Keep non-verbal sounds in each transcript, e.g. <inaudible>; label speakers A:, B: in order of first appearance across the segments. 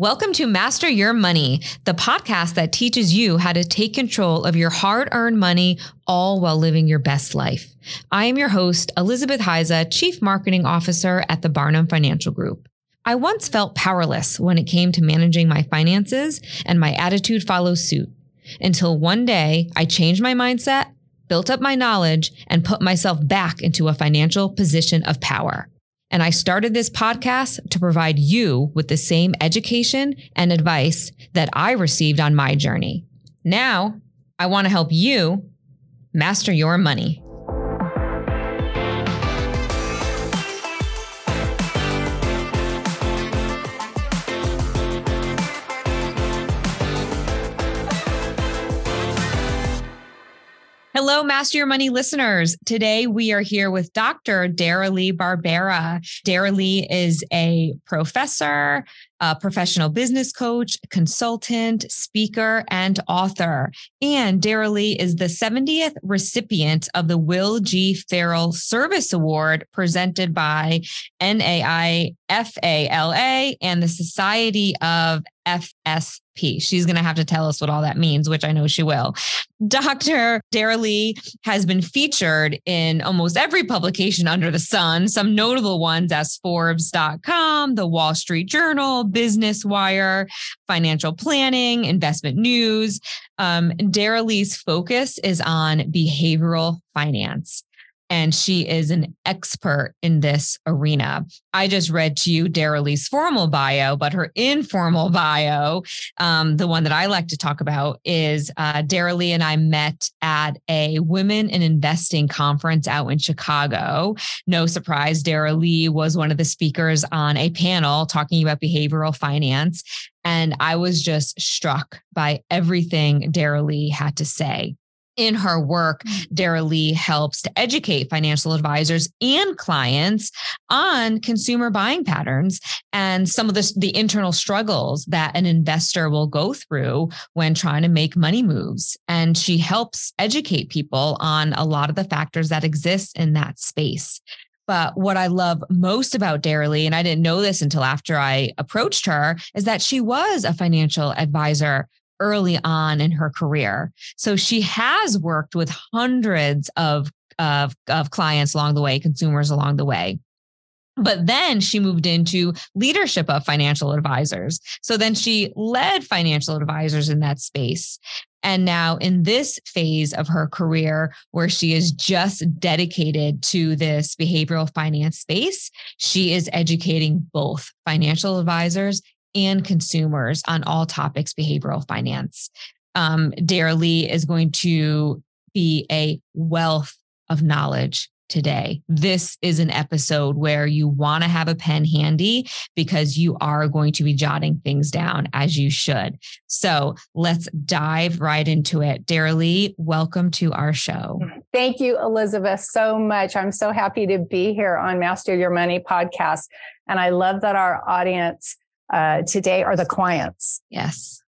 A: Welcome to Master Your Money, the podcast that teaches you how to take control of your hard earned money, all while living your best life. I am your host, Elizabeth Hiza, Chief Marketing Officer at the Barnum Financial Group. I once felt powerless when it came to managing my finances, and my attitude follows suit. Until one day, I changed my mindset, built up my knowledge, and put myself back into a financial position of power. And I started this podcast to provide you with the same education and advice that I received on my journey. Now, I want to help you master your money. Hello, Master Your Money listeners. Today we are here with Dr. Daralee Barbera. Daralee is a professor, a professional business coach, consultant, speaker, and author. And Daryl Daralee is the 70th recipient of the Will G. Farrell Service Award presented by NAIFALA and the Society of FSP. She's going to have to tell us what all that means, which I know she will. Dr. Daryl Daralee has been featured in almost every publication under the sun, some notable ones as Forbes.com, The Wall Street Journal, Business Wire, Financial Planning, Investment News. Um, Daralee's focus is on behavioral finance and she is an expert in this arena. I just read to you Daralee's formal bio, but her informal bio, um, the one that I like to talk about, is uh, Daralee and I met at a Women in Investing conference out in Chicago. No surprise, Daralee was one of the speakers on a panel talking about behavioral finance. And I was just struck by everything Daralee had to say in her work, mm. Daralee helps to educate financial advisors and clients on consumer buying patterns and some of the, the internal struggles that an investor will go through when trying to make money moves. And she helps educate people on a lot of the factors that exist in that space. But what I love most about Daralee, and I didn't know this until after I approached her, is that she was a financial advisor early on in her career. So she has worked with hundreds of, of, of clients along the way, consumers along the way. But then she moved into leadership of financial advisors. So then she led financial advisors in that space. And now, in this phase of her career, where she is just dedicated to this behavioral finance space, she is educating both financial advisors and consumers on all topics behavioral finance. Um, Daralee is going to be a wealth of knowledge today. This is an episode where you want to have a pen handy because you are going to be jotting things down as you should. So let's dive right into it. Daralee, welcome to our show.
B: Thank you, Elizabeth, so much. I'm so happy to be here on Master Your Money podcast. And I love that our audience uh, today are the clients.
A: Yes.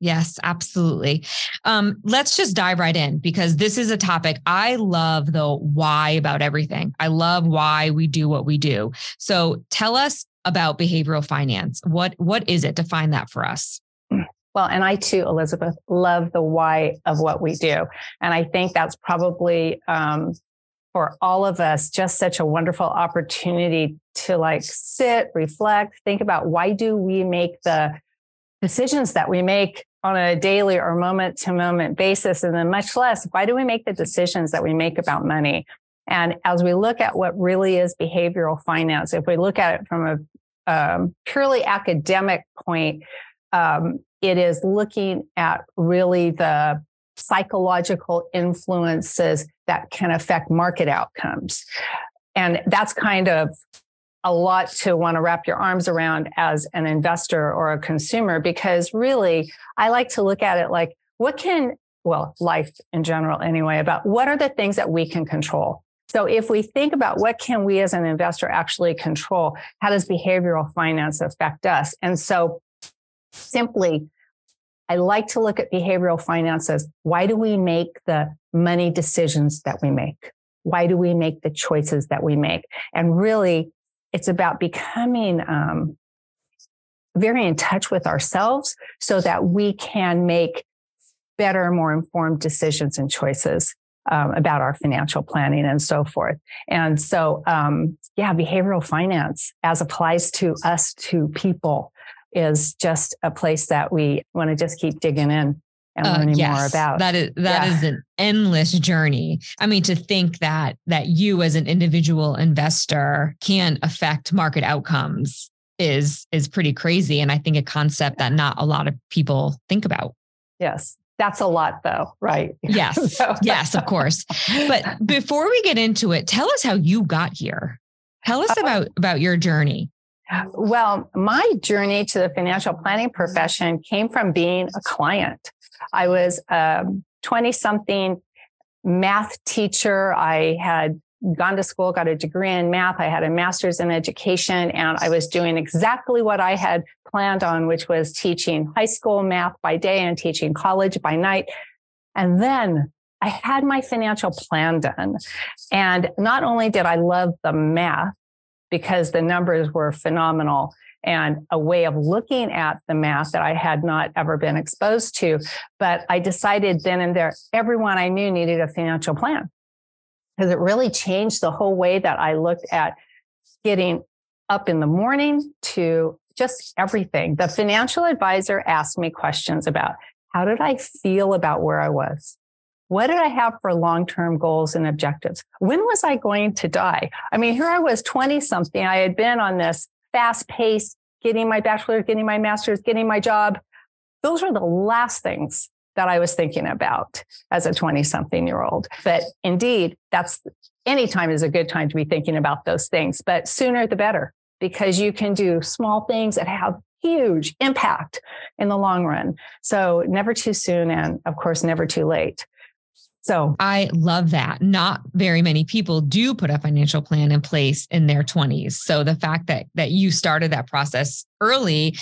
A: Yes, absolutely. Um, let's just dive right in because this is a topic I love the why about everything. I love why we do what we do. So tell us about behavioral finance. What what is it? Define that for us.
B: Well, and I too, Elizabeth, love the why of what we do. And I think that's probably um, for all of us just such a wonderful opportunity to like sit, reflect, think about why do we make the decisions that we make on a daily or moment to moment basis? And then much less why do we make the decisions that we make about money? And as we look at what really is behavioral finance if we look at it from a um, purely academic point um, it is looking at really the psychological influences that can affect market outcomes. And that's kind of a lot to want to wrap your arms around as an investor or a consumer, because really, I like to look at it like, what can, well, life in general anyway, about what are the things that we can control? So if we think about what can we as an investor actually control, how does behavioral finance affect us? And so simply I like to look at behavioral finances. Why do we make the money decisions that we make? Why do we make the choices that we make? And really, it's about becoming um, very in touch with ourselves so that we can make better, more informed decisions and choices um, about our financial planning and so forth. And so, um, yeah, behavioral finance as applies to us, to people, is just a place that we want to just keep digging in and uh, learning yes, more about.
A: That is that yeah. is an endless journey. I mean, to think that that you as an individual investor can affect market outcomes is is pretty crazy and I think a concept that not a lot of people think about.
B: Yes. That's a lot though, right? <laughs>
A: Yes. so. Yes, of course. But before we get into it, tell us how you got here. Tell us uh, about about your journey.
B: Well, my journey to the financial planning profession came from being a client. I was a 20 something math teacher. I had gone to school, got a degree in math. I had a master's in education, and I was doing exactly what I had planned on, which was teaching high school math by day and teaching college by night. And then I had my financial plan done. And not only did I love the math because the numbers were phenomenal and a way of looking at the math that I had not ever been exposed to, but I decided then and there, everyone I knew needed a financial plan because it really changed the whole way that I looked at getting up in the morning to just everything. The financial advisor asked me questions about how did I feel about where I was? What did I have for long term goals and objectives? When was I going to die? I mean, here I was 20 something. I had been on this fast pace, getting my bachelor's, getting my master's, getting my job. Those were the last things that I was thinking about as a 20 something year old. But indeed, that's any time is a good time to be thinking about those things, but sooner the better because you can do small things that have huge impact in the long run. So never too soon. And of course, never too late. So
A: I love that. Not very many people do put a financial plan in place in their 20s. So the fact that that you started that process early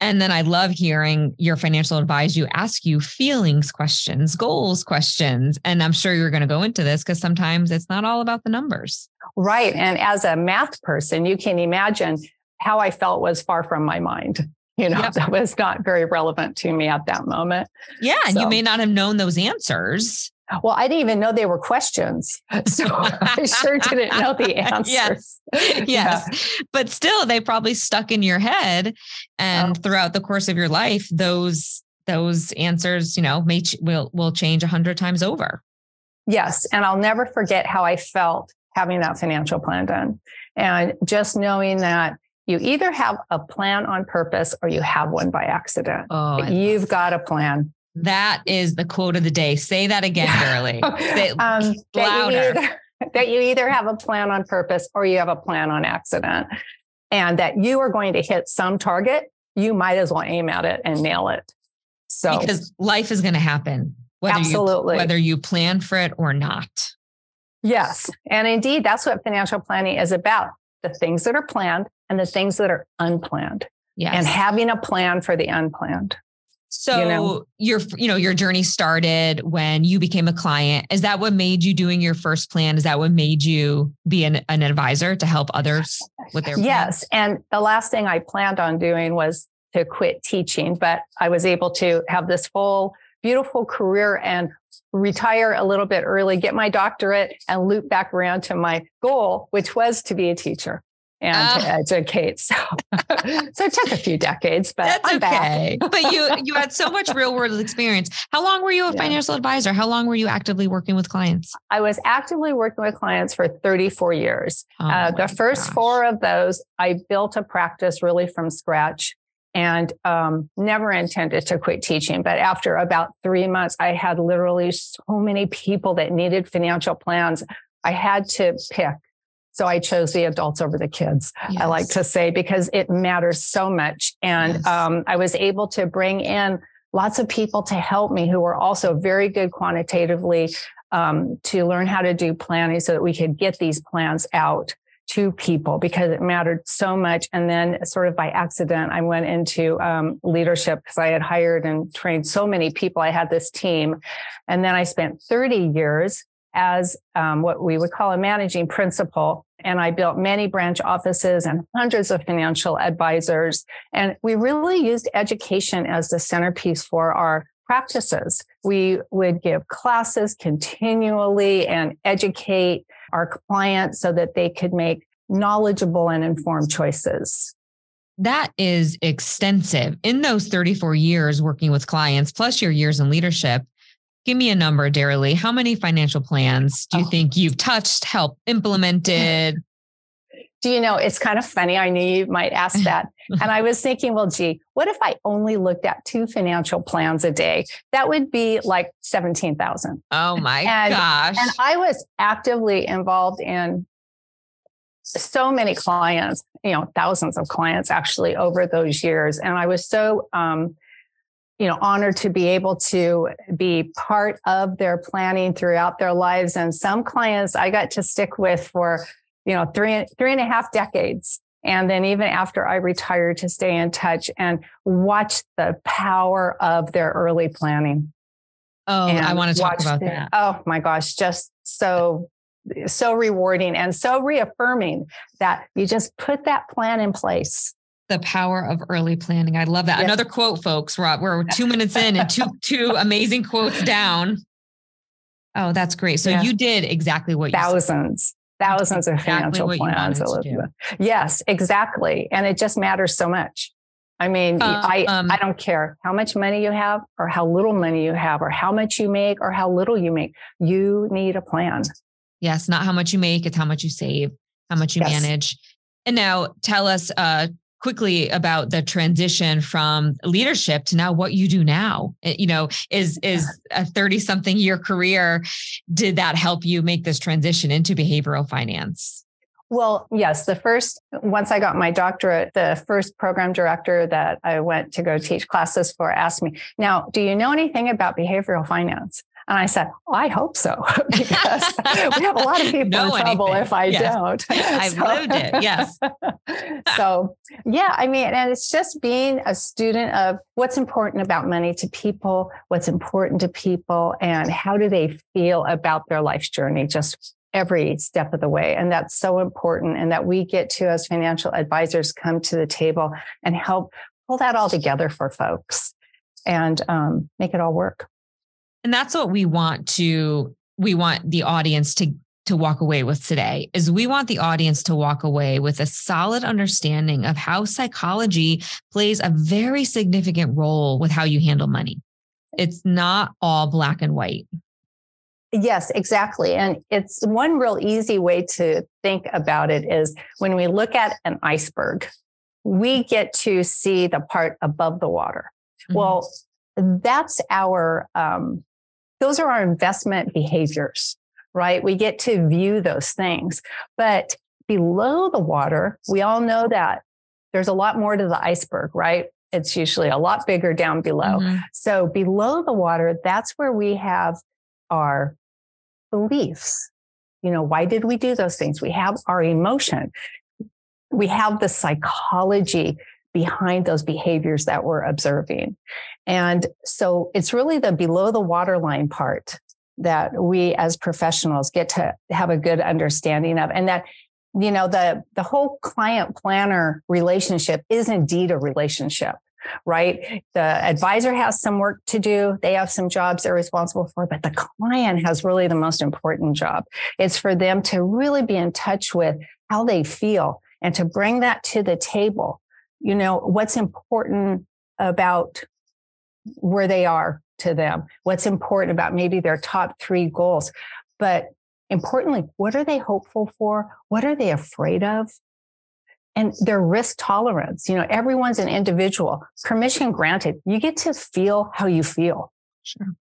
A: and then I love hearing your financial advisor ask you feelings questions, goals questions. And I'm sure you're going to go into this because sometimes it's not all about the numbers.
B: Right. And as a math person, you can imagine how I felt was far from my mind. You know, yep. that was not very relevant to me at that moment.
A: Yeah. And so. you may not have known those answers.
B: Well, I didn't even know they were questions. <laughs> So I sure didn't know the <laughs> answers. <laughs>
A: Yes. Yes. Yeah. But still, they probably stuck in your head. And oh. throughout the course of your life, those those answers, you know, may ch- will will change a hundred times over.
B: Yes. And I'll never forget how I felt having that financial plan done. And just knowing that you either have a plan on purpose or you have one by accident. Oh, you've got a plan.
A: That is the quote of the day. Say that again, <laughs> Shirley. um,
B: louder. That you, either, that you either have a plan on purpose or you have a plan on accident, and that you are going to hit some target. You might as well aim at it and nail it.
A: So because life is going to happen,
B: whether absolutely
A: you, whether you plan for it or not.
B: Yes, and indeed, that's what financial planning is about: the things that are planned and the things that are unplanned. Yes. and having a plan for the unplanned.
A: So you know? your you know your journey started when you became a client. Is that what made you doing your first plan? Is that what made you be an, an advisor to help others with their
B: Yes, and the last thing I planned on doing was to quit teaching, but I was able to have this full beautiful career and retire a little bit early, get my doctorate and loop back around to my goal, which was to be a teacher and oh. to educate. So, <laughs> so it took a few decades, but That's I'm okay.
A: back. but you you had so much real world experience. How long were you a yeah. financial advisor? How long were you actively working with clients?
B: I was actively working with clients for 34 years. Oh uh, the first gosh. four of those, I built a practice really from scratch and um, never intended to quit teaching. But after about three months, I had literally so many people that needed financial plans. I had to pick so I chose the adults over the kids, yes. I like to say, because it matters so much. And yes. um, I was able to bring in lots of people to help me who were also very good quantitatively um, to learn how to do planning so that we could get these plans out to people because it mattered so much. And then, sort of by accident, I went into um, leadership because I had hired and trained so many people. I had this team. And then I spent 30 years as um, what we would call a managing principal and I built many branch offices and hundreds of financial advisors. And we really used education as the centerpiece for our practices. We would give classes continually and educate our clients so that they could make knowledgeable and informed choices.
A: That is extensive. In those 34 years working with clients, plus your years in leadership, give me a number, Dara How many financial plans do you oh. think you've touched, helped, implemented?
B: Do you know, it's kind of funny. I knew you might ask <laughs> that. and I was thinking, well, gee, what if I only looked at two financial plans a day? That would be like 17,000.
A: Oh my and, gosh.
B: And I was actively involved in so many clients, you know, thousands of clients actually over those years. And I was so, um, you know, honored to be able to be part of their planning throughout their lives. And some clients I got to stick with for, you know, three, three and a half decades. And then even after I retired to stay in touch and watch the power of their early planning.
A: Oh, I want to talk about that.
B: Oh my gosh, just so so rewarding and so reaffirming that you just put that plan in place
A: the power of early planning. I love that. Yes. Another quote, folks. Rob, we're two minutes in and two <laughs> two amazing quotes down. Oh, that's great. So yeah. you did exactly what
B: thousands, thousands of exactly financial plans, Elizabeth. Yes, exactly. And it just matters so much. I mean, uh, I um, I don't care how much money you have or how little money you have or how much you make or how little you make. You need a plan.
A: Yes, not how much you make, it's how much you save, how much you yes. manage. And now tell us uh, quickly about the transition from leadership to now what you do now. You know, is is a 30 something year career did that help you make this transition into behavioral finance?
B: Well, yes. The first, once I got my doctorate, the first program director that I went to go teach classes for asked me, Now, do you know anything about behavioral finance? And I said, well, I hope so, <laughs> because we have a lot of people in trouble anything. if I yes. don't.
A: I've <laughs> so, lived it. Yes. <laughs>
B: so, yeah, I mean, and it's just being a student of what's important about money to people, what's important to people, and how do they feel about their life's journey, just every step of the way. And that's so important. And that we get to, as financial advisors, come to the table and help pull that all together for folks and um, make it all work.
A: And that's what we want to we want the audience to to walk away with today is we want the audience to walk away with a solid understanding of how psychology plays a very significant role with how you handle money. It's not all black and white.
B: Yes, exactly. And it's one real easy way to think about it is when we look at an iceberg, we get to see the part above the water. Mm-hmm. Well, that's our um, those are our investment behaviors, right? We get to view those things. But below the water, we all know that there's a lot more to the iceberg, right? It's usually a lot bigger down below. Mm-hmm. So below the water, that's where we have our beliefs. You know, why did we do those things? We have our emotion. We have the psychology behind those behaviors that we're observing. And so it's really the below the waterline part that we as professionals get to have a good understanding of. And that, you know, the, the whole client planner relationship is indeed a relationship right? The advisor has some work to do. They have some jobs they're responsible for, but the client has really the most important job. It's for them to really be in touch with how they feel and to bring that to the table. You know, what's important about where they are to them, what's important about maybe their top three goals. But importantly, what are they hopeful for? What are they afraid of? And their risk tolerance. You know, everyone's an individual. Permission granted. You get to feel how you feel. Sure.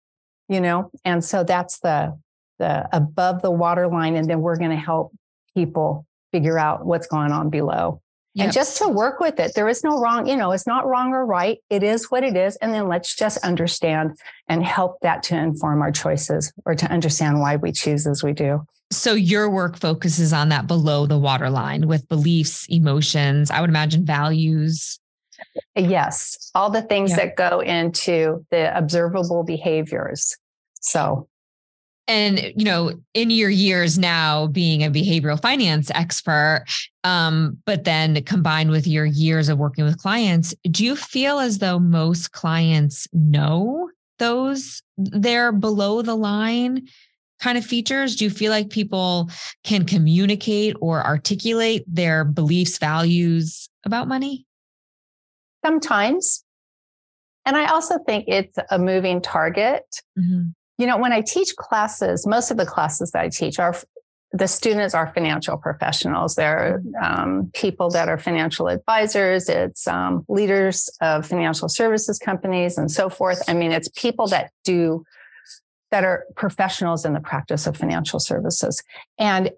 B: You know, and so that's the the above the waterline, and then we're going to help people figure out what's going on below. Yep. And just to work with it. There is no wrong, you know, it's not wrong or right. It is what it is. And then let's just understand and help that to inform our choices or to understand why we choose as we do.
A: So your work focuses on that below the waterline with beliefs, emotions, I would imagine values.
B: Yes, all the things that go into the observable behaviors. So
A: and you know in your years now being a behavioral finance expert um, but then combined with your years of working with clients do you feel as though most clients know those they're below the line kind of features? Do you feel like people can communicate or articulate their beliefs values about money?
B: Sometimes. And i also think it's a moving target mm-hmm you know, when I teach classes, most of the classes that I teach are the students are financial professionals. They're um, people that are financial advisors. It's um, leaders of financial services companies and so forth. I mean, it's people that do that are professionals in the practice of financial services. And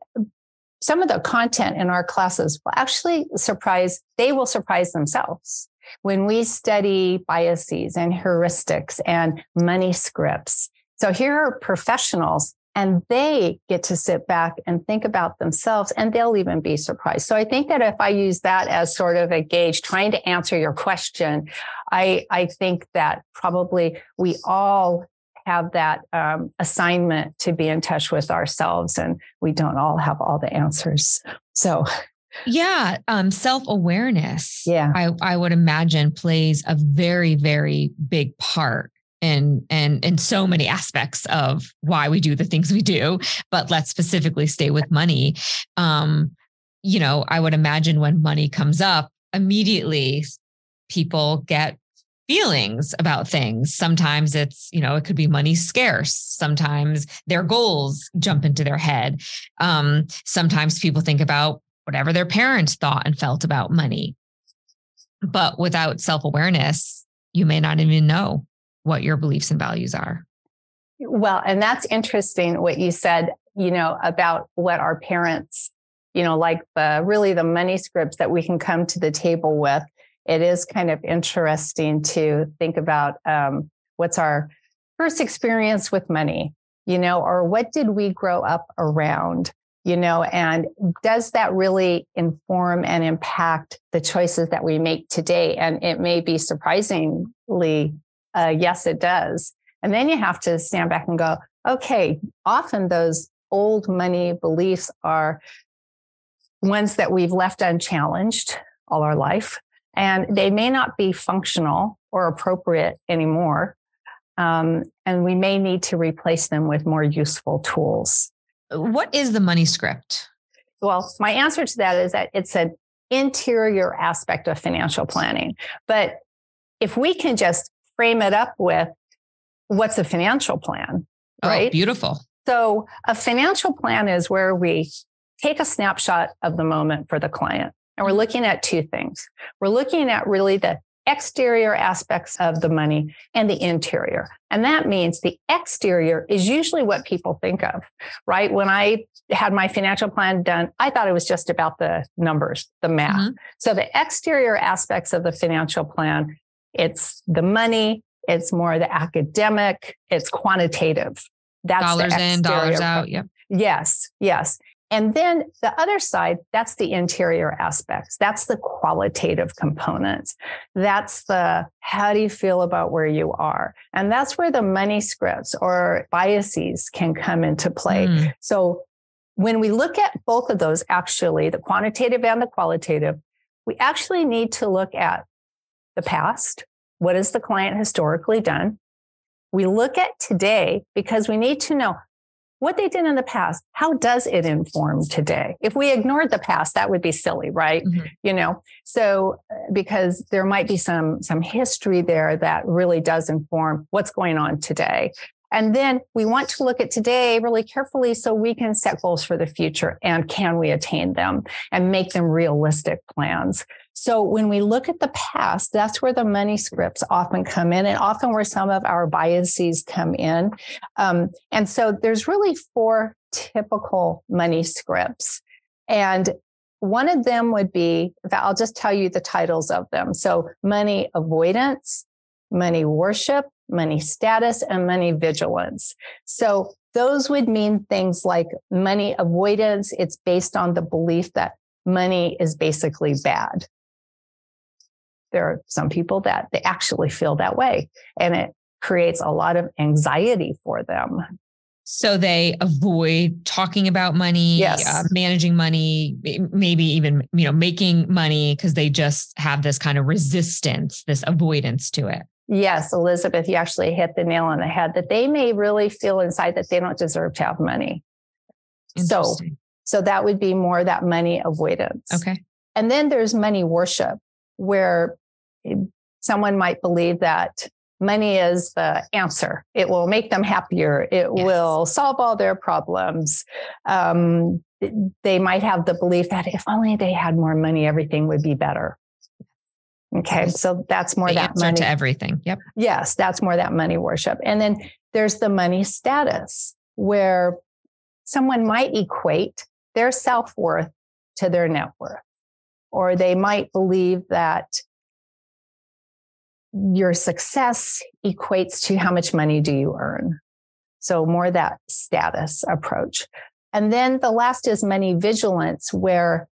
B: some of the content in our classes will actually surprise, they will surprise themselves. When we study biases and heuristics and money scripts so here are professionals and they get to sit back and think about themselves and they'll even be surprised. So I think that if I use that as sort of a gauge trying to answer your question, I, I think that probably we all have that um, assignment to be in touch with ourselves and we don't all have all the answers. So
A: yeah, um, self-awareness.
B: Yeah.
A: I, I would imagine plays a very, very big part and and and so many aspects of why we do the things we do but let's specifically stay with money. Um you know i would imagine when money comes up immediately people get feelings about things. Sometimes it's you know it could be money scarce. Sometimes their goals jump into their head. Um sometimes people think about whatever their parents thought and felt about money. But without self-awareness you may not even know what your beliefs and values are.
B: Well, and that's interesting what you said, you know, about what our parents, you know, like the really the money scripts that we can come to the table with. It is kind of interesting to think about um, what's our first experience with money, you know, or what did we grow up around? you know, and does that really inform and impact the choices that we make today? And it may be surprisingly uh, yes, it does. And then you have to stand back and go, okay, often those old money beliefs are ones that we've left unchallenged all our life, and they may not be functional or appropriate anymore. Um, and we may need to replace them with more useful tools.
A: What is the money script?
B: Well, my answer to that is that it's an interior aspect of financial planning. But if we can just frame it up with what's a financial plan, oh, right?
A: Oh, beautiful.
B: So a financial plan is where we take a snapshot of the moment for the client. And we're looking at two things. We're looking at really the exterior aspects of the money and the interior. And that means the exterior is usually what people think of, right? When I had my financial plan done, I thought it was just about the numbers, the math. Mm-hmm. So the exterior aspects of the financial plan it's the money, it's more the academic, it's quantitative.
A: That's dollars in, dollars out. Yep.
B: Yes, yes. And then the other side, that's the interior aspects. That's the qualitative components. That's the how do you feel about where you are? And that's where the money scripts or biases can come into play. Mm. So when we look at both of those, actually, the quantitative and the qualitative, we actually need to look at the past. What has the client historically done? We look at today because we need to know what they did in the past. How does it inform today? If we ignored the past, that would be silly, right? Mm-hmm. You know, so uh, because there might be some, some history there that really does inform what's going on today. And then we want to look at today really carefully so we can set goals for the future and can we attain them and make them realistic plans. So when we look at the past, that's where the money scripts often come in and often where some of our biases come in. Um, and so there's really four typical money scripts. And one of them would be, that I'll just tell you the titles of them. So money avoidance, money worship, money status, and money vigilance. So those would mean things like money avoidance. It's based on the belief that money is basically bad there are some people that they actually feel that way and it creates a lot of anxiety for them.
A: So they avoid talking about money,
B: yes.
A: uh, managing money, maybe even you know making money because they just have this kind of resistance, this avoidance to it.
B: Yes, Elizabeth, you actually hit the nail on the head that they may really feel inside that they don't deserve to have money. So, so that would be more that money avoidance.
A: Okay.
B: And then there's money worship, where someone might believe that money is the answer. It will make them happier. It yes. will solve all their problems. Um, they might have the belief that if only they had more money, everything would be better. Okay, so that's more
A: the
B: that
A: answer
B: money
A: to everything. Yep.
B: Yes, that's more that money worship. And then there's the money status, where someone might equate their self worth to their net worth, or they might believe that your success equates to how much money do you earn. So more that status approach. And then the last is money vigilance, where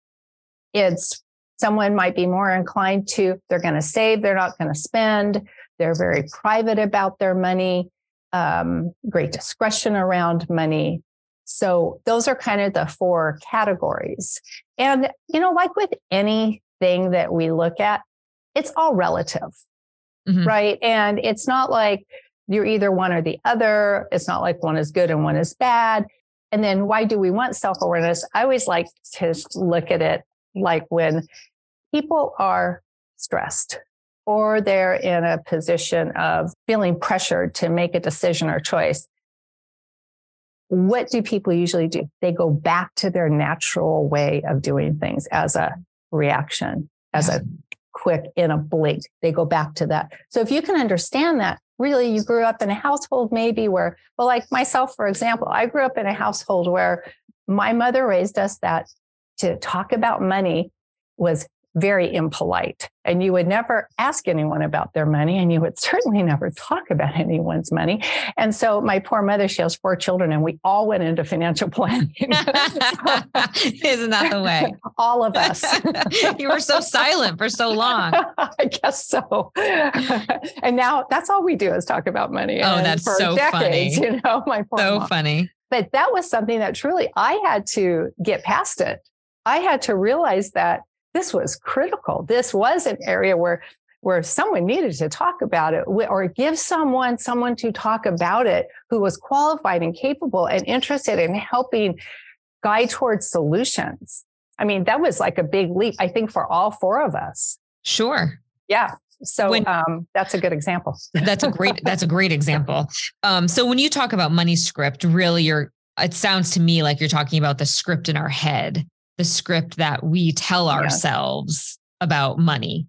B: it's someone might be more inclined to, they're going to save, they're not going to spend. They're very private about their money, um, great discretion around money. So those are kind of the four categories. And, you know, like with anything that we look at, it's all relative mm-hmm. right? And it's not like you're either one or the other. It's not like one is good and one is bad. And then why do we want self awareness? I always like to look at it like when people are stressed or they're in a position of feeling pressured to make a decision or choice. What do people usually do? They go back to their natural way of doing things as a reaction, as a quick in a blink. They go back to that. So if you can understand that, really you grew up in a household maybe where, well, like myself, for example, I grew up in a household where my mother raised us that to talk about money was very impolite. And you would never ask anyone about their money, and you would certainly never talk about <laughs> anyone's money. And so, my poor mother, she has four children, and we all went into financial <laughs> planning. <laughs> Isn't
A: that the way?
B: all of us.
A: you were so silent for so long.
B: I guess so. and now that's all we do is talk about money.
A: Oh, and that's so decades,
B: funny. You know, my poor
A: so
B: mom.
A: funny.
B: But that was something that truly I had to get past it. I had to realize that this was critical. This was an area where where someone needed to talk about it or give someone someone to talk about it who was qualified and capable and interested in helping guide towards solutions. I mean, that was like a big leap, I think, for all four of us.
A: Sure.
B: Yeah. So when, um, that's a good example. <laughs>
A: that's a great that's a great example. Um, so when you talk about money script, really, you're it sounds to me like you're talking about the script in our head the script that we tell ourselves about money.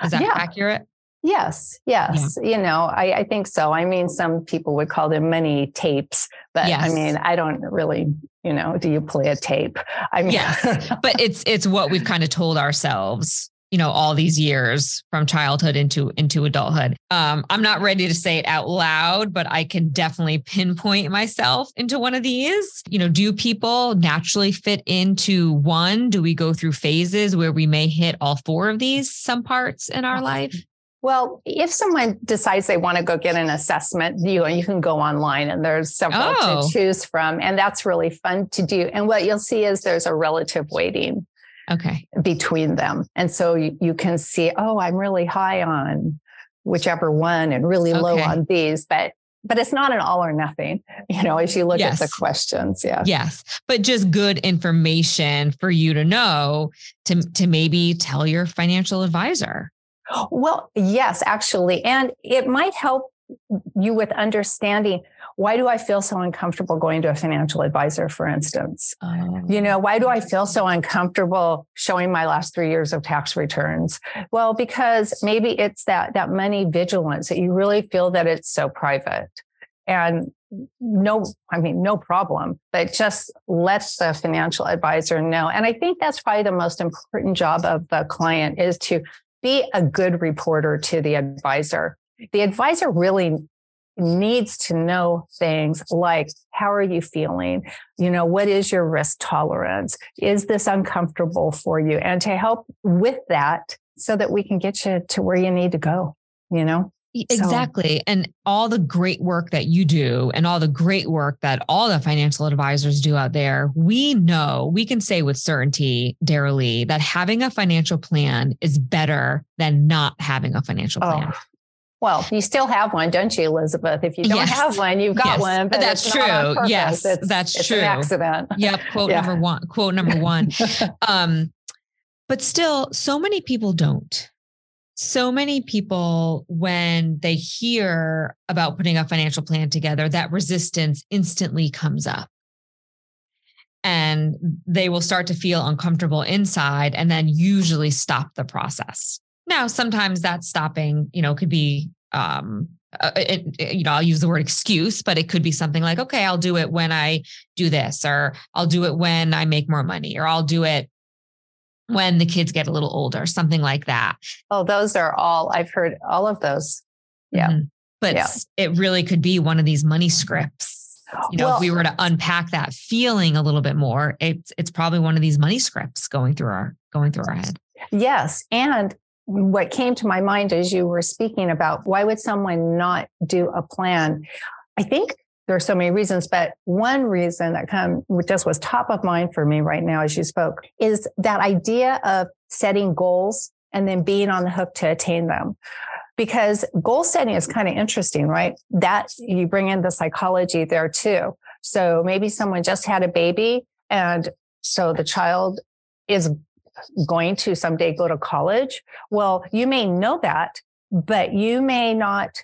A: Uh, Is that yeah. accurate?
B: Yes, yes. Yeah. You know, I, I, think so. I mean, some people would call them money tapes, but yes. I mean, I don't really, you know, do you play a tape? I mean,
A: yes, but it's it's what we've kind of told ourselves you know all these years from childhood into into adulthood. Um i'm not ready to say it out loud but i can definitely pinpoint myself into one of these. You know do people naturally fit into one? Do we go through phases where we may hit all four of these some parts in our life?
B: Well, if someone decides they want to go get an assessment, you you can go online and there's several oh. to choose from, and that's really fun to do. And what you'll see is there's a relative weighting
A: okay
B: between them and so you, you can see oh i'm really high on whichever one and really okay. low on these but but it's not an all or nothing you know as you look yes. at the questions yeah
A: yes but just good information for you to know to to maybe tell your financial advisor
B: well yes actually and it might help you with understanding why do I feel so uncomfortable going to a financial advisor, for instance? Um, you know, why do I feel so uncomfortable showing my last three years of tax returns? Well, because maybe it's that that money vigilance that you really feel that it's so private. And no, I mean, no problem, but just let the financial advisor know. And I think that's probably the most important job of the client is to be a good reporter to the advisor. The advisor really needs to know things like how are you feeling you know what is your risk tolerance is this uncomfortable for you and to help with that so that we can get you to where you need to go you know
A: Exactly. So. And all the great work that you do and all the great work that all the financial advisors do out there, we know, we can say with certainty, Daralee, that having a financial plan is better than not having a financial oh, plan. Oh.
B: Well, you still have one, don't you, Elizabeth? If you don't yes. have one, you've got yes. one.
A: But that's true. Yes, it's, that's
B: it's
A: true.
B: An accident.
A: Yep. <laughs> Quote yeah. number one. Quote number one. <laughs> um, but still, so many people don't so many people, when they hear about putting a financial plan together, that resistance instantly comes up. And they will start to feel uncomfortable inside and then usually stop the process. Now, sometimes that stopping, you know, could be, um, uh, it, it, you know, I'll use the word excuse, but it could be something like, okay, I'll do it when I do this, or I'll do it when I make more money, or I'll do it when the kids get a little older, something like that.
B: Oh, those are all, I've heard all of those. Yeah. Mm-hmm.
A: But yeah. it really could be one of these money scripts. You know, well, if we were to unpack that feeling a little bit more, it's it's probably one of these money scripts going through our going through our head.
B: Yes. And what came to my mind as you were speaking about why would someone not do a plan? I think there are so many reasons, but one reason that come just was top of mind for me right now as you spoke is that idea of setting goals and then being on the hook to attain them. Because goal setting is kind of interesting, right? That you bring in the psychology there too. So maybe someone just had a baby and so the child is going to someday go to college. Well, you may know that, but you may not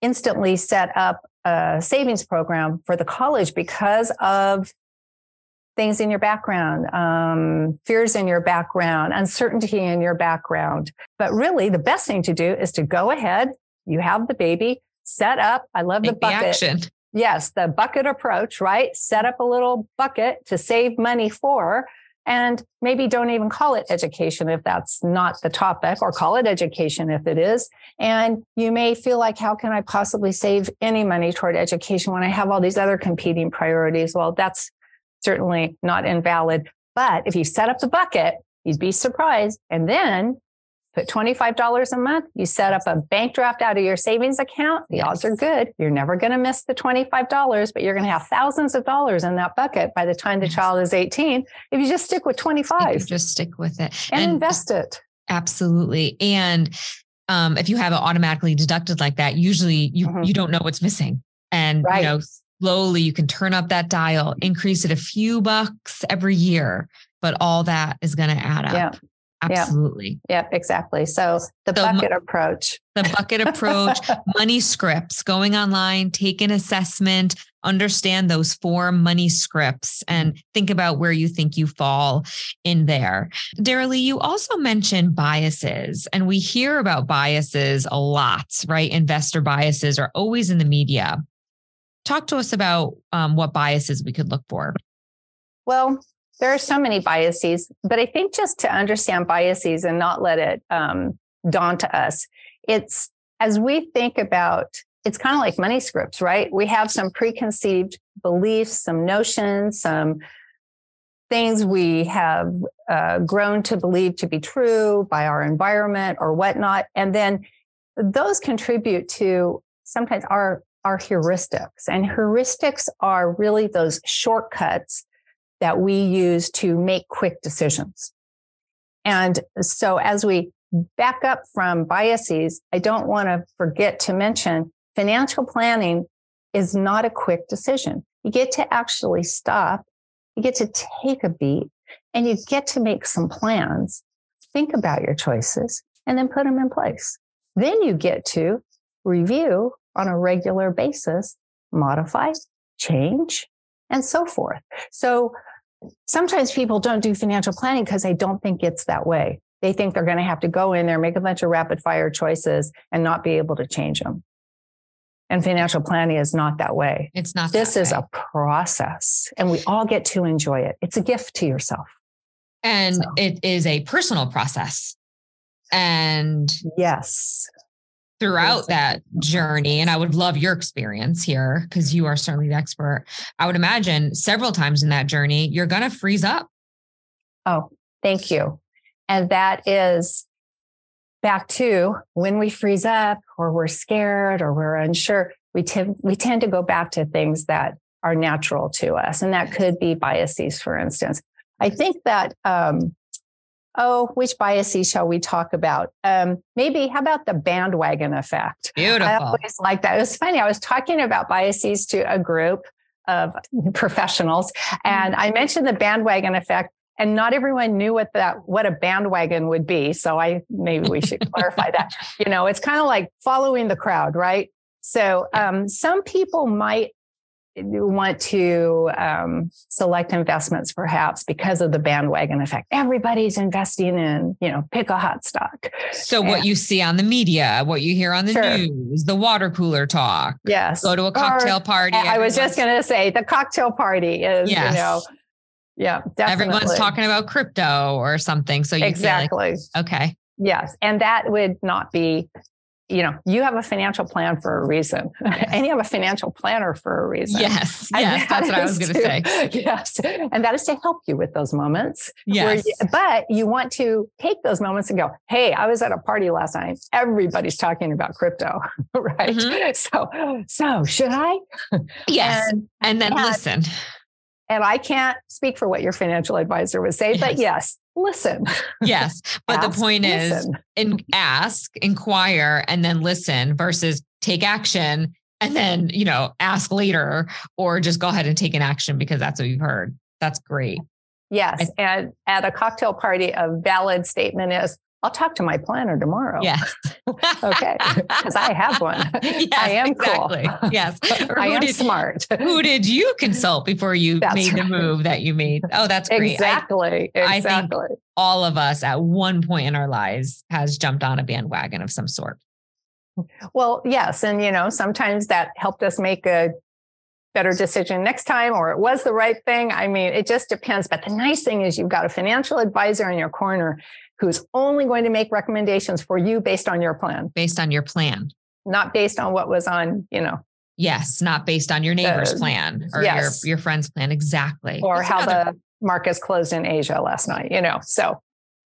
B: instantly set up a savings program for the college because of things in your background, um, fears in your background, uncertainty in your background. But really, the best thing to do is to go ahead. You have the baby, set up. I love Take the bucket. The action. Yes, the bucket approach, right? Set up a little bucket to save money for and maybe don't even call it education if that's not the topic, or call it education if it is. And you may feel like, how can I possibly save any money toward education when I have all these other competing priorities? Well, that's certainly not invalid. But if you set up the bucket, you'd be surprised. And then put $25 a month, you set up a bank draft out of your savings account, the odds are good. You're never going to miss the $25, but you're going to have thousands of dollars in that bucket by the time the child is 18 if you just stick with 25.
A: just stick with it
B: and, and invest it.
A: Absolutely. And um, if you have it automatically deducted like that, usually you mm-hmm. you don't know what's missing. And right. you know, slowly you can turn up that dial, increase it a few bucks every year, but all that is going to add up. Yeah. Absolutely.
B: Yep, yep exactly. So the so bucket approach.
A: The bucket approach, <laughs> money scripts, going online, take an assessment, understand those four money scripts and think about where you think you fall in there. Daralee, you also mentioned biases, and we hear about biases a lot, right? Investor biases are always in the media. Talk to us about um, what biases we could look for.
B: Well, there are so many biases, but I think just to understand biases and not let it um, daunt us, it's as we think about it's kind of like money scripts, right? We have some preconceived beliefs, some notions, some things we have uh, grown to believe to be true by our environment or whatnot. And then those contribute to sometimes our, our heuristics. And heuristics are really those shortcuts that we use to make quick decisions. And so as we back up from biases, I don't want to forget to mention financial planning is not a quick decision. You get to actually stop, you get to take a beat, and you get to make some plans, think about your choices, and then put them in place. Then you get to review on a regular basis, modify, change, and so forth. So sometimes people don't do financial planning because they don't think it's that way. They think they're going to have to go in there, make a bunch of rapid fire choices and not be able to change them. And financial planning is not that way.
A: It's not.
B: This is
A: way.
B: a process and we all get to enjoy it. It's a gift to yourself.
A: And so. it is a personal process. And
B: yes,
A: throughout that journey and i would love your experience here because you are certainly the expert. I would imagine several times in that journey you're going to freeze up.
B: Oh thank you. And that is back to when we freeze up or we're scared or we're unsure, we tend we tend to go back to things that are natural to us, and that could be biases, for instance. I think that um, oh, which biases shall we talk about? Um, maybe how about the bandwagon effect?
A: Beautiful.
B: I always like that. It was funny. I was talking about biases to a group of <laughs> professionals, and I mentioned the bandwagon effect. And not everyone knew what that what a bandwagon would be. So I maybe we should clarify that. <laughs> You know, it's kind of like following the crowd, right? So um, some people might want to um, select investments perhaps because of the bandwagon effect. Everybody's investing in, you know, pick a hot stock.
A: So and, what you see on the media, what you hear on the sure. news, the water cooler talk.
B: Yes.
A: Go to a cocktail
B: or,
A: party.
B: I was just going to say the cocktail party is, yes. you know, yeah, definitely.
A: Everyone's talking about crypto or something. So you
B: exactly.
A: Like, okay.
B: Yes. And that would not be you know, you have a financial plan for a reason, <laughs> and you have a financial planner for a reason.
A: Yes, yes, that's what I was going to say. <laughs>
B: Yes, and that is to help you with those moments.
A: Yes,
B: you, but you want to take those moments and go, "Hey, I was at a party last night. Everybody's talking about crypto, <laughs> right? Mm-hmm. So, so should I?
A: Yes, and, and then and, listen.
B: And I can't speak for what your financial advisor would say, yes. but yes, listen.
A: Yes. <laughs> But ask, the point is in, <laughs> ask, inquire, and then listen versus take action and then, you know, ask later or just go ahead and take an action because that's what you've heard. That's great.
B: Yes. I, and at a cocktail party, a valid statement is I'll talk to my planner tomorrow.
A: Yes. <laughs>
B: okay. Because I have one. <laughs> Yes, <laughs> I am exactly.
A: cool. Yes.
B: I am did, smart.
A: Who did you consult before you that's made right. the move that you made? Oh, that's great.
B: Exactly. I, exactly.
A: I think all of us at one point in our lives has jumped on a bandwagon of some sort.
B: Well, yes. And, you know, sometimes that helped us make a better decision next time or it was the right thing. I mean, it just depends. But the nice thing is you've got a financial advisor in your corner who's only going to make recommendations for you based on your plan.
A: Based on your plan.
B: Not based on what was on, you know.
A: Yes, not based on your neighbor's uh, plan or yes. your, your friend's plan. Exactly.
B: Or That's how another- the markets closed in Asia last night, you know. So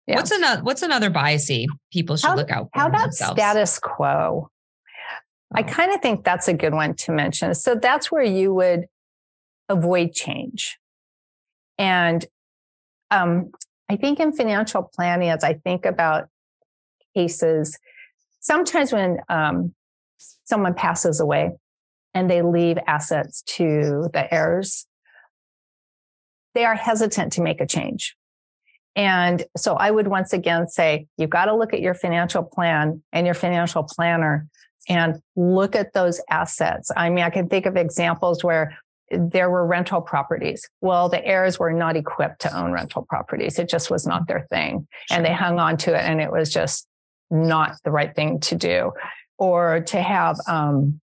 A: yeah. What's another what's another biasy people should
B: how,
A: look out
B: for? How about themselves? status quo? Oh. I kind of think that's a good one to mention. So that's where you would avoid change. And um, I think in financial planning, as I think about cases, sometimes when um, someone passes away and they leave assets to the heirs, they are hesitant to make a change. And so I would once again say, you've got to look at your financial plan and your financial planner and look at those assets. I mean, I can think of examples where there were rental properties. Well, the heirs were not equipped to own rental properties. It just was not their thing. Sure. And they hung on to it and it was just not the right thing to do. Or to have um,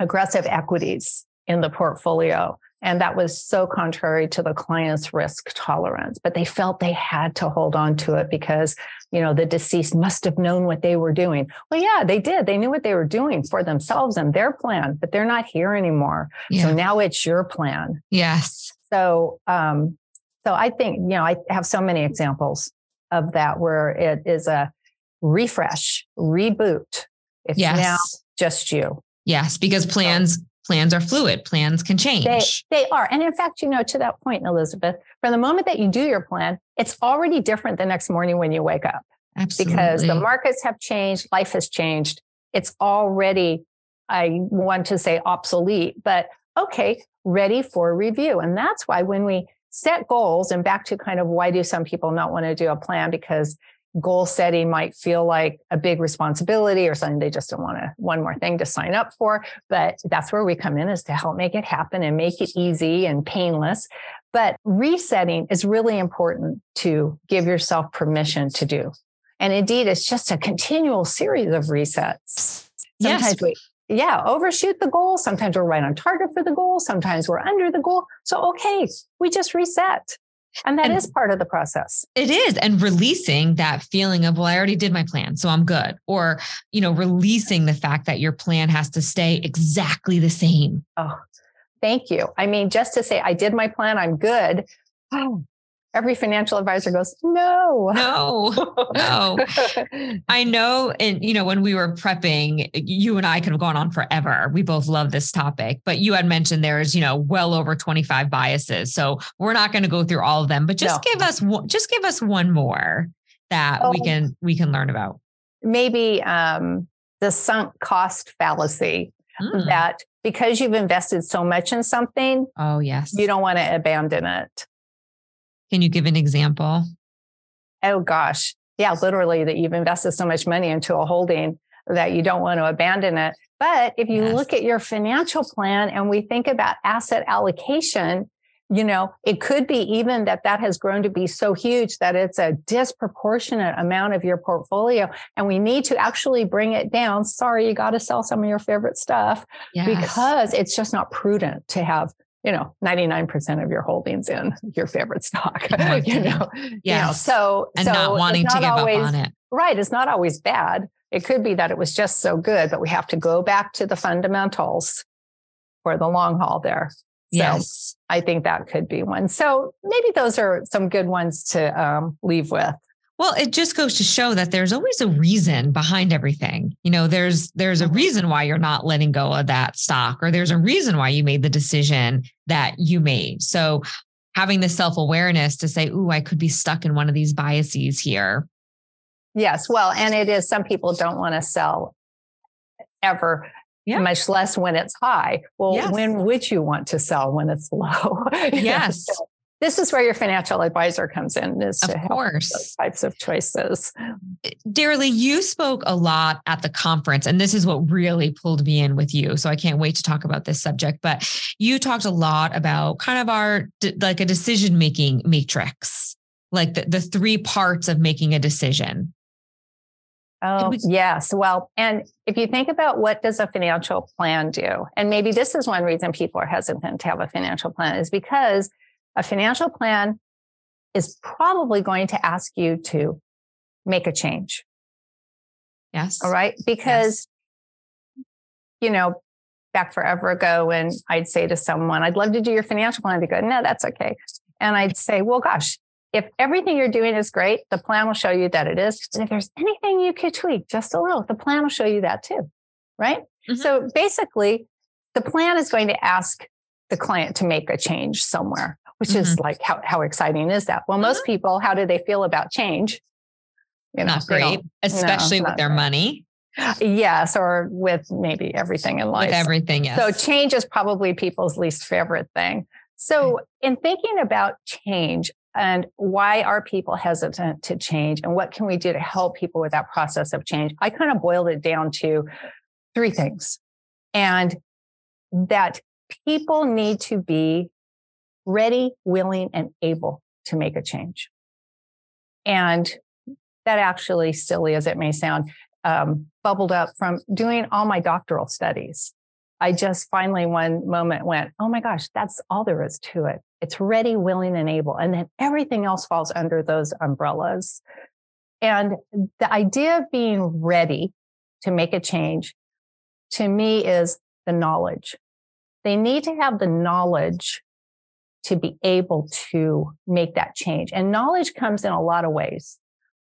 B: aggressive equities in the portfolio and that was so contrary to the client's risk tolerance. But they felt they had to hold on to it because, you know, the deceased must have known what they were doing. Well, yeah, they did. They knew what they were doing for themselves and their plan, but they're not here anymore. Yeah. So now it's your plan.
A: Yes.
B: So, um, so I think, you know, I have so many examples of that where it is a refresh, reboot. It's yes. now just you.
A: Yes, because plans plans are fluid. Plans can change.
B: they, they are. And in fact you know to that point elizabeth from the moment that you do your plan it's already different the next morning when you wake up.
A: Absolutely.
B: because the markets have changed. Life has changed. It's already i want to say obsolete but okay ready for review. And that's why when we set goals and back to kind of why do some people not want to do a plan? Because goal setting might feel like a big responsibility or something they just don't want to one more thing to sign up for but that's where we come in is to help make it happen and make it easy and painless but resetting is really important to give yourself permission to do and indeed it's just a continual series of resets sometimes yes. we yeah, overshoot the goal. Sometimes we're right on target for the goal. Sometimes we're under the goal. So, okay, we just reset. And that and is part of the process.
A: It is. And releasing that feeling of, well, I already did my plan, so I'm good. Or, you know, releasing the fact that your plan has to stay exactly the same.
B: Oh, thank you. I mean, just to say I did my plan, I'm good. Oh, every financial advisor goes, no,
A: no, no. I <laughs> know. And, you know, when we were prepping, you and I could have gone on forever. We both love this topic, but you had mentioned there's, you know, well over 25 biases. So we're not going to go through all of them, but just no. give us just give us one more that oh, we can, we can learn about.
B: Maybe um, the sunk cost fallacy mm. that because you've invested so much in something,
A: oh yes,
B: you don't want to abandon it.
A: Can you give an example?
B: Oh gosh. Yeah, literally that you've invested so much money into a holding that you don't want to abandon it. But if you yes. look at your financial plan and we think about asset allocation, you know, it could be even that that has grown to be so huge that it's a disproportionate amount of your portfolio. And we need to actually bring it down. Sorry, you got to sell some of your favorite stuff yes. because it's just not prudent to have you know 99% of your holdings in your favorite stock you <laughs> know?
A: Yeah you know,
B: so
A: and
B: so
A: not wanting not to give always, up on it.
B: Right it's not always bad. It could be that it was just so good but we have to go back to the fundamentals for the long haul there. So
A: yes.
B: I think that could be one. So maybe those are some good ones to um, leave with
A: well, it just goes to show that there's always a reason behind everything. You know, there's there's a mm-hmm. reason why you're not letting go of that stock or there's a reason why you made the decision that you made. So having the self-awareness to say, "Ooh, I could be stuck in one of these biases here."
B: Yes, well, and it is some people don't want to sell ever yeah. much less when it's high. Well, yes. when would you want to sell when it's low? <laughs>
A: yes
B: this is where your financial advisor comes in is
A: of
B: to
A: course
B: those types of choices eh,
A: Daralee, you spoke a lot at the conference and this is what really pulled me in with you so i can't wait to talk about this subject but you talked a lot about kind of our like a decision making matrix like the, the three parts of making a decision
B: Oh, we- yes. Well, and if you think about what does a financial plan do, and maybe this is one reason people are hesitant to have a financial plan is because a financial plan is probably going to ask you to make a change.
A: Yes.
B: All right. Because, yes. you know, back forever ago when I'd say to someone, I'd love to do your financial plan, they go, no, that's okay. And I'd say, well, gosh, if everything you're doing is great, the plan will show you that it is. And if there's anything you could tweak just a little, the plan will show you that too. Right. Mm-hmm. So basically, the plan is going to ask the client to make a change somewhere which mm-hmm. is like how, how exciting is that? Well, most mm-hmm. people, how do they feel about change?
A: You know, not great, especially no, with their great. money.
B: Yes, or with maybe everything in life.
A: With everything, yes.
B: So change is probably people's least favorite thing. So in thinking about change and why are people hesitant to change and what can we do to help people with that process of change, I kind of boiled it down to three things. And that people need to be ready, willing, and able to make a change. And that actually, silly as it may sound, um, bubbled up from doing all my doctoral studies. I just finally one moment went, oh my gosh, that's all there is to it. It's ready, willing, and able. And then everything else falls under those umbrellas. And the idea of being ready to make a change to me is the knowledge. They need to have the knowledge to be able to make that change. And knowledge comes in a lot of ways.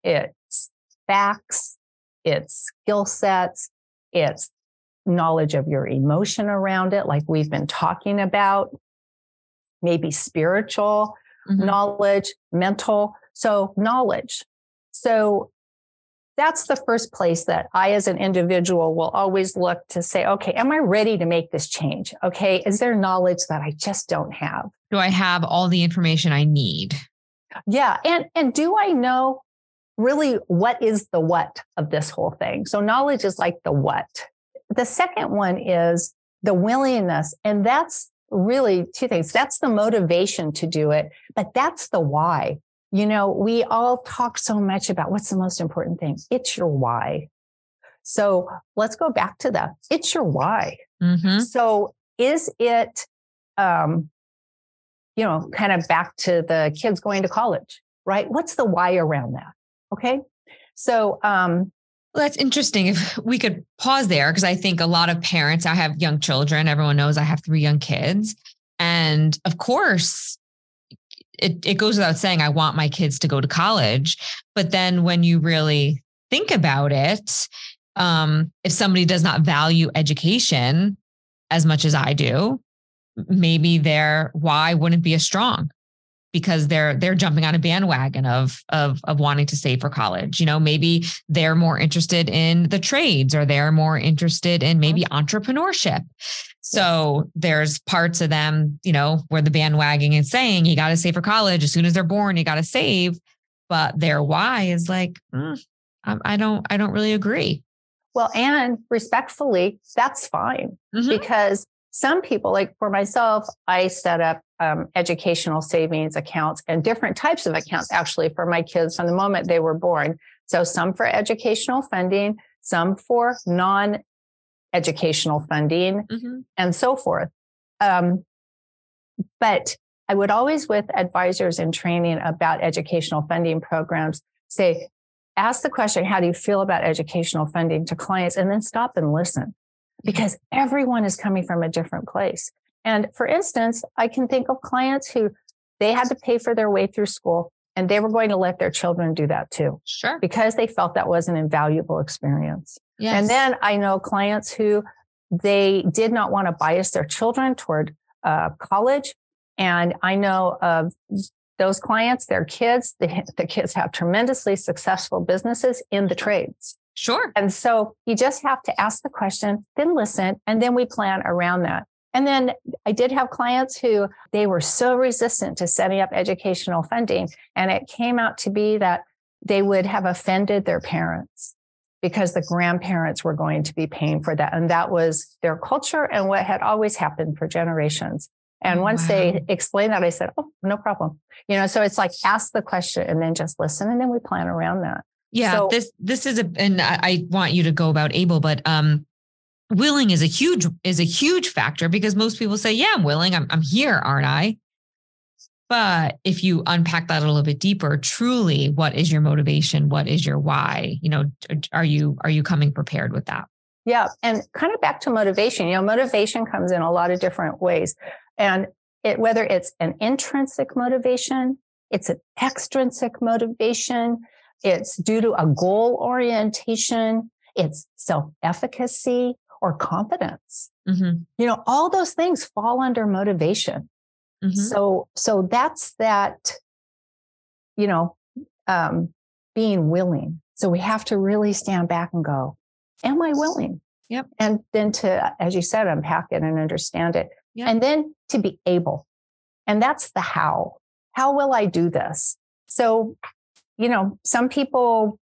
B: It's facts, it's skill sets, it's knowledge of your emotion around it, like we've been talking about, maybe spiritual mm-hmm. knowledge, mental. So, knowledge. So, that's the first place that I, as an individual, will always look to say, okay, am I ready to make this change? Okay, is there knowledge that I just don't have?
A: Do I have all the information I need?
B: Yeah. And, and do I know really what is the what of this whole thing? So knowledge is like the what. The second one is the willingness. And that's really two things. That's the motivation to do it, but that's the why. You know, we all talk so much about what's the most important thing. It's your why. So let's go back to that. It's your why. Mm-hmm. So is it, um, you know, kind of back to the kids going to college, right? What's the why around that? Okay. So, um,
A: well, that's interesting. If <laughs> we could pause there, because I think a lot of parents, I have young children. Everyone knows I have three young kids. And of course, it, it goes without saying, I want my kids to go to college. But then when you really think about it, um, if somebody does not value education as much as I do, maybe their why wouldn't be as strong because they're they're jumping on a bandwagon of of of wanting to save for college. You know, maybe they're more interested in the trades or they're more interested in maybe mm-hmm. entrepreneurship. So there's parts of them, you know, where the bandwagon is saying you got to save for college as soon as they're born, you got to save, but their why is like, mm, I don't, I don't really agree.
B: Well, and respectfully, that's fine mm-hmm. because some people, like for myself, I set up um, educational savings accounts and different types of accounts actually for my kids from the moment they were born. So some for educational funding, some for non educational funding, mm-hmm. and so forth. Um, but I would always, with advisors in training about educational funding programs, say, ask the question, how do you feel about educational funding to clients? And then stop and listen because everyone is coming from a different place. And for instance, I can think of clients who they had to pay for their way through school and they were going to let their children do that too.
A: Sure.
B: Because they felt that was an invaluable experience. Yes. And then I know clients who they did not want to bias their children toward uh, college. And I know of those clients, their kids, the, the kids have tremendously successful businesses in the trades.
A: Sure.
B: And so you just have to ask the question, then listen, and then we plan around that. And then I did have clients who they were so resistant to setting up educational funding. And it came out to be that they would have offended their parents because the grandparents were going to be paying for that. And that was their culture and what had always happened for generations. And once wow. they explained that, I said, Oh, no problem. You know, so it's like ask the question and then just listen. And then we plan around that.
A: Yeah. So, this, this is a, and I, I want you to go about able, but, um, willing is a huge, is a huge factor because most people say, yeah, I'm willing. I'm, I'm here, aren't I? But if you unpack that a little bit deeper, truly, what is your motivation? What is your why? You know, are you, are you coming prepared with that?
B: Yeah. And kind of back to motivation, you know, motivation comes in a lot of different ways. And it, whether it's an intrinsic motivation, it's an extrinsic motivation, it's due to a goal orientation, it's self efficacy or confidence. Mm-hmm. You know, all those things fall under motivation. Mm-hmm. So, so that's that, you know, um, being willing. So we have to really stand back and go, am I willing?
A: Yep.
B: And then to, as you said, unpack it and understand it. Yep. And then to be able. And that's the how. How will I do this? So, you know, some people,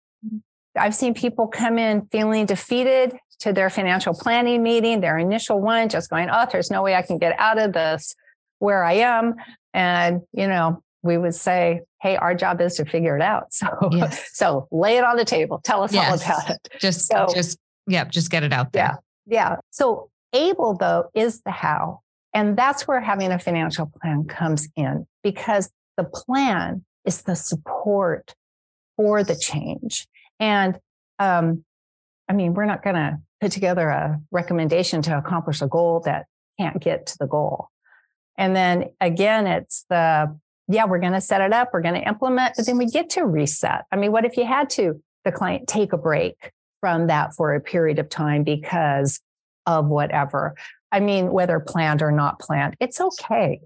B: I've seen people come in feeling defeated to their financial planning meeting, their initial one, just going, oh, there's no way I can get out of this where I am. And, you know, we would say, hey, our job is to figure it out. <laughs> So, yes. so lay it on the table. Tell us yes. all about it.
A: Just, so, just, yeah, just get it out
B: there. Yeah. Yeah. So able though is the how. And that's where having a financial plan comes in because the plan is the support for the change. And um, I mean, we're not going to put together a recommendation to accomplish a goal that can't get to the goal. And then again, it's the, yeah, we're going to set it up, we're going to implement, but then we get to reset. I mean, what if you had to, the client take a break from that for a period of time because of whatever? I mean, whether planned or not planned, it's okay.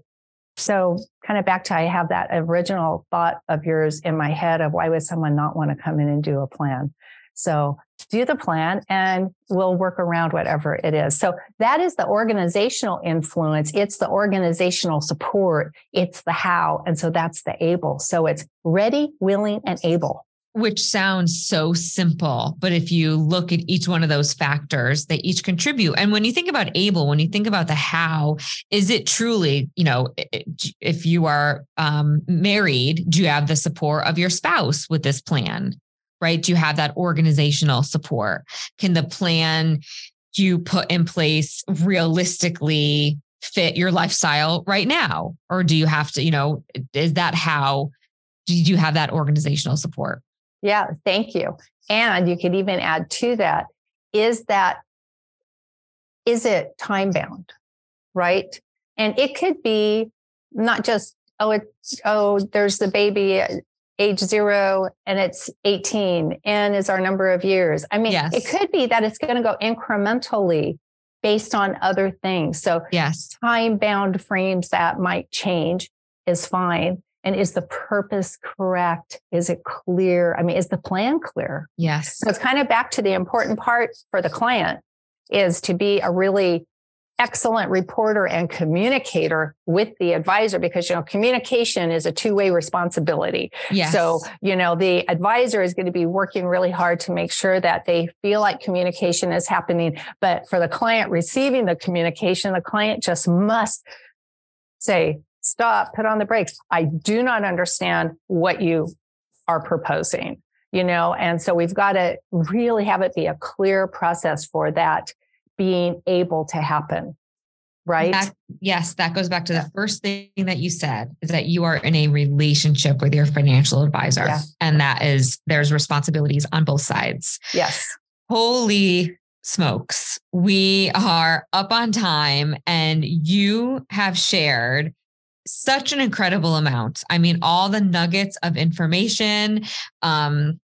B: So, kind of back to I have that original thought of yours in my head of why would someone not want to come in and do a plan? So, do the plan and we'll work around whatever it is. So, that is the organizational influence. It's the organizational support. It's the how. And so, that's the able. So, it's ready, willing, and able
A: which sounds so simple. But if you look at each one of those factors, they each contribute. And when you think about able, when you think about the how, is it truly, you know, if you are um, married, do you have the support of your spouse with this plan? Right? Do you have that organizational support? Can the plan you put in place realistically fit your lifestyle right now? Or do you have to, you know, is that how? Do you have that organizational support?
B: Yeah, thank you. And you could even add to that is that is it time bound, right? And it could be not just oh, it's oh, there's the baby age zero and it's 18. N is our number of years. I mean,
A: Yes.
B: it could be that it's going to go incrementally based on other things. So
A: Yes.
B: time bound frames that might change is fine. And is the purpose correct? Is it clear? I mean, is the plan clear?
A: Yes.
B: So it's kind of back to the important part for the client is to be a really excellent reporter and communicator with the advisor because you know communication is a two-way responsibility.
A: Yes.
B: So, you know, the advisor is going to be working really hard to make sure that they feel like communication is happening, but for the client receiving the communication, the client just must say, "Stop, put on the brakes. I do not understand what you are proposing." you know and so we've got to really have it be a clear process for that being able to happen right
A: That- yes, that goes back to the first thing that you said is that you are in a relationship with your financial advisor.
B: Yeah.
A: And that is there's responsibilities on both sides.
B: yes
A: Holy smokes. We are up on time and you have shared such an incredible amount. I mean, all the nuggets of information, um,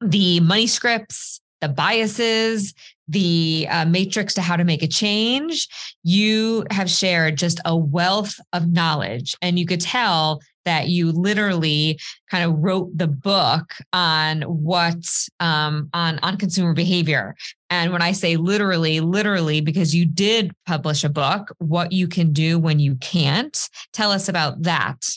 A: the money scripts, the biases, the uh, matrix to how to make a change. You have shared just a wealth of knowledge, and you could tell that you literally kind of wrote the book on what um, on on consumer behavior. And when I say literally, literally, because you did publish a book, what you can do when you can't. Tell us about that.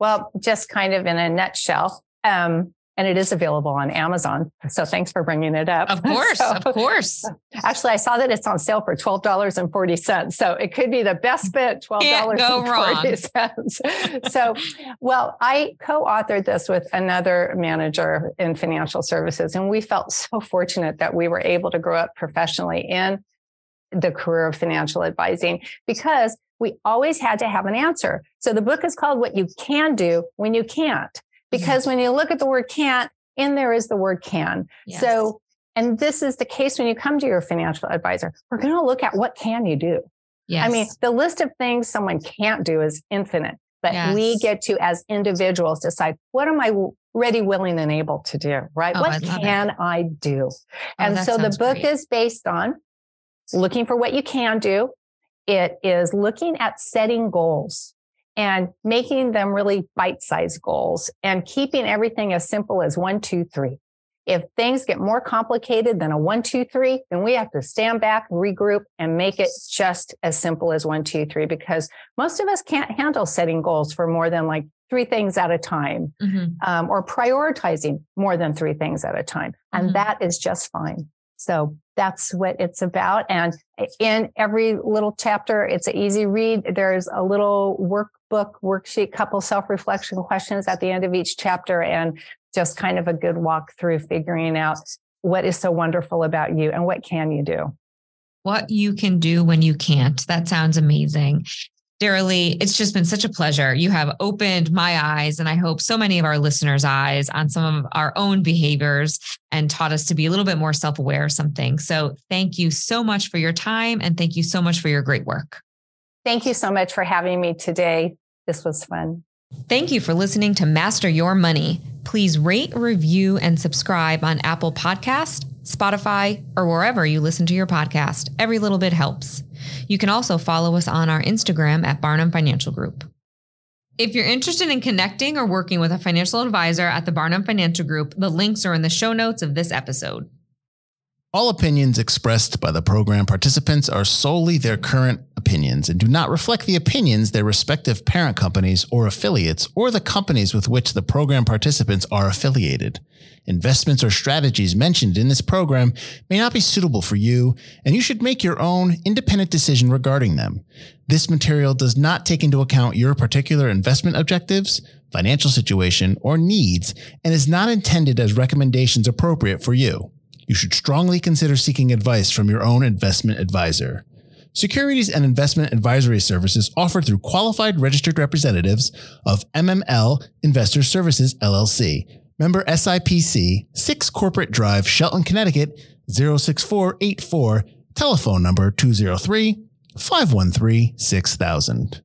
B: well just kind of in a nutshell um and it is available on amazon so thanks for bringing it up
A: Of <laughs> course,
B: So-
A: of course.
B: Actually, I saw that it's on sale for twelve dollars and forty cents. So it could be the best <laughs> fit, twelve dollars and
A: wrong.
B: forty cents. <laughs> so, well, I co-authored this with another manager in financial services, and we felt so fortunate that we were able to grow up professionally in the career of financial advising because we always had to have an answer. So the book is called "What You Can Do When You Can't," because mm-hmm. when you look at the word "can't," in there is the word "can."
A: Yes.
B: So, and this is the case when you come to your financial advisor. We're going to look at what can you do.
A: yes.
B: I mean, the list of things someone can't do is infinite, but we get to, as individuals, decide what am I ready, willing, and able to do, right?
A: Oh,
B: what
A: I love it.
B: can I do?
A: Oh,
B: and so the book
A: great.
B: is based on looking for what you can do. It is looking at setting goals and making them really bite sized goals and keeping everything as simple as one, two, three. If things get more complicated than a one, two, three, then we have to stand back, regroup, and make it just as simple as one, two, three, because most of us can't handle setting goals for more than like three things at a time
A: Mhm.
B: um, or prioritizing more than three things at a time. And
A: Mhm.
B: that is just fine. So that's what it's about. And in every little chapter, it's an easy read. There's a little workbook, worksheet, couple self reflection questions at the end of each chapter, and just kind of a good walk through figuring out what is so wonderful about you and what can you do.
A: what you can do when you can't. That sounds amazing. Dara it's just been such a pleasure. You have opened my eyes, and I hope so many of our listeners' eyes on some of our own behaviors and taught us to be a little bit more self aware of something. So, thank you so much for your time, and thank you so much for your great work.
B: Thank you so much for having me today. This was fun.
A: Thank you for listening to Master Your Money. Please rate, review, and subscribe on Apple Podcast, Spotify, or wherever you listen to your podcast. Every little bit helps. You can also follow us on our Instagram at Barnum Financial Group. If you're interested in connecting or working with a financial advisor at the Barnum Financial Group, the links are in the show notes of this episode.
C: All opinions expressed by the program participants are solely their current opinions and do not reflect the opinions their respective parent companies or affiliates or the companies with which the program participants are affiliated. Investments or strategies mentioned in this program may not be suitable for you, and you should make your own independent decision regarding them. This material does not take into account your particular investment objectives, financial situation, or needs, and is not intended as recommendations appropriate for you you should strongly consider seeking advice from your own investment advisor. Securities and investment advisory services offered through qualified registered representatives of MML Investor Services LLC. Member SIPC, 6 Corporate Drive, Shelton, Connecticut 06484, telephone number 203 513 6000.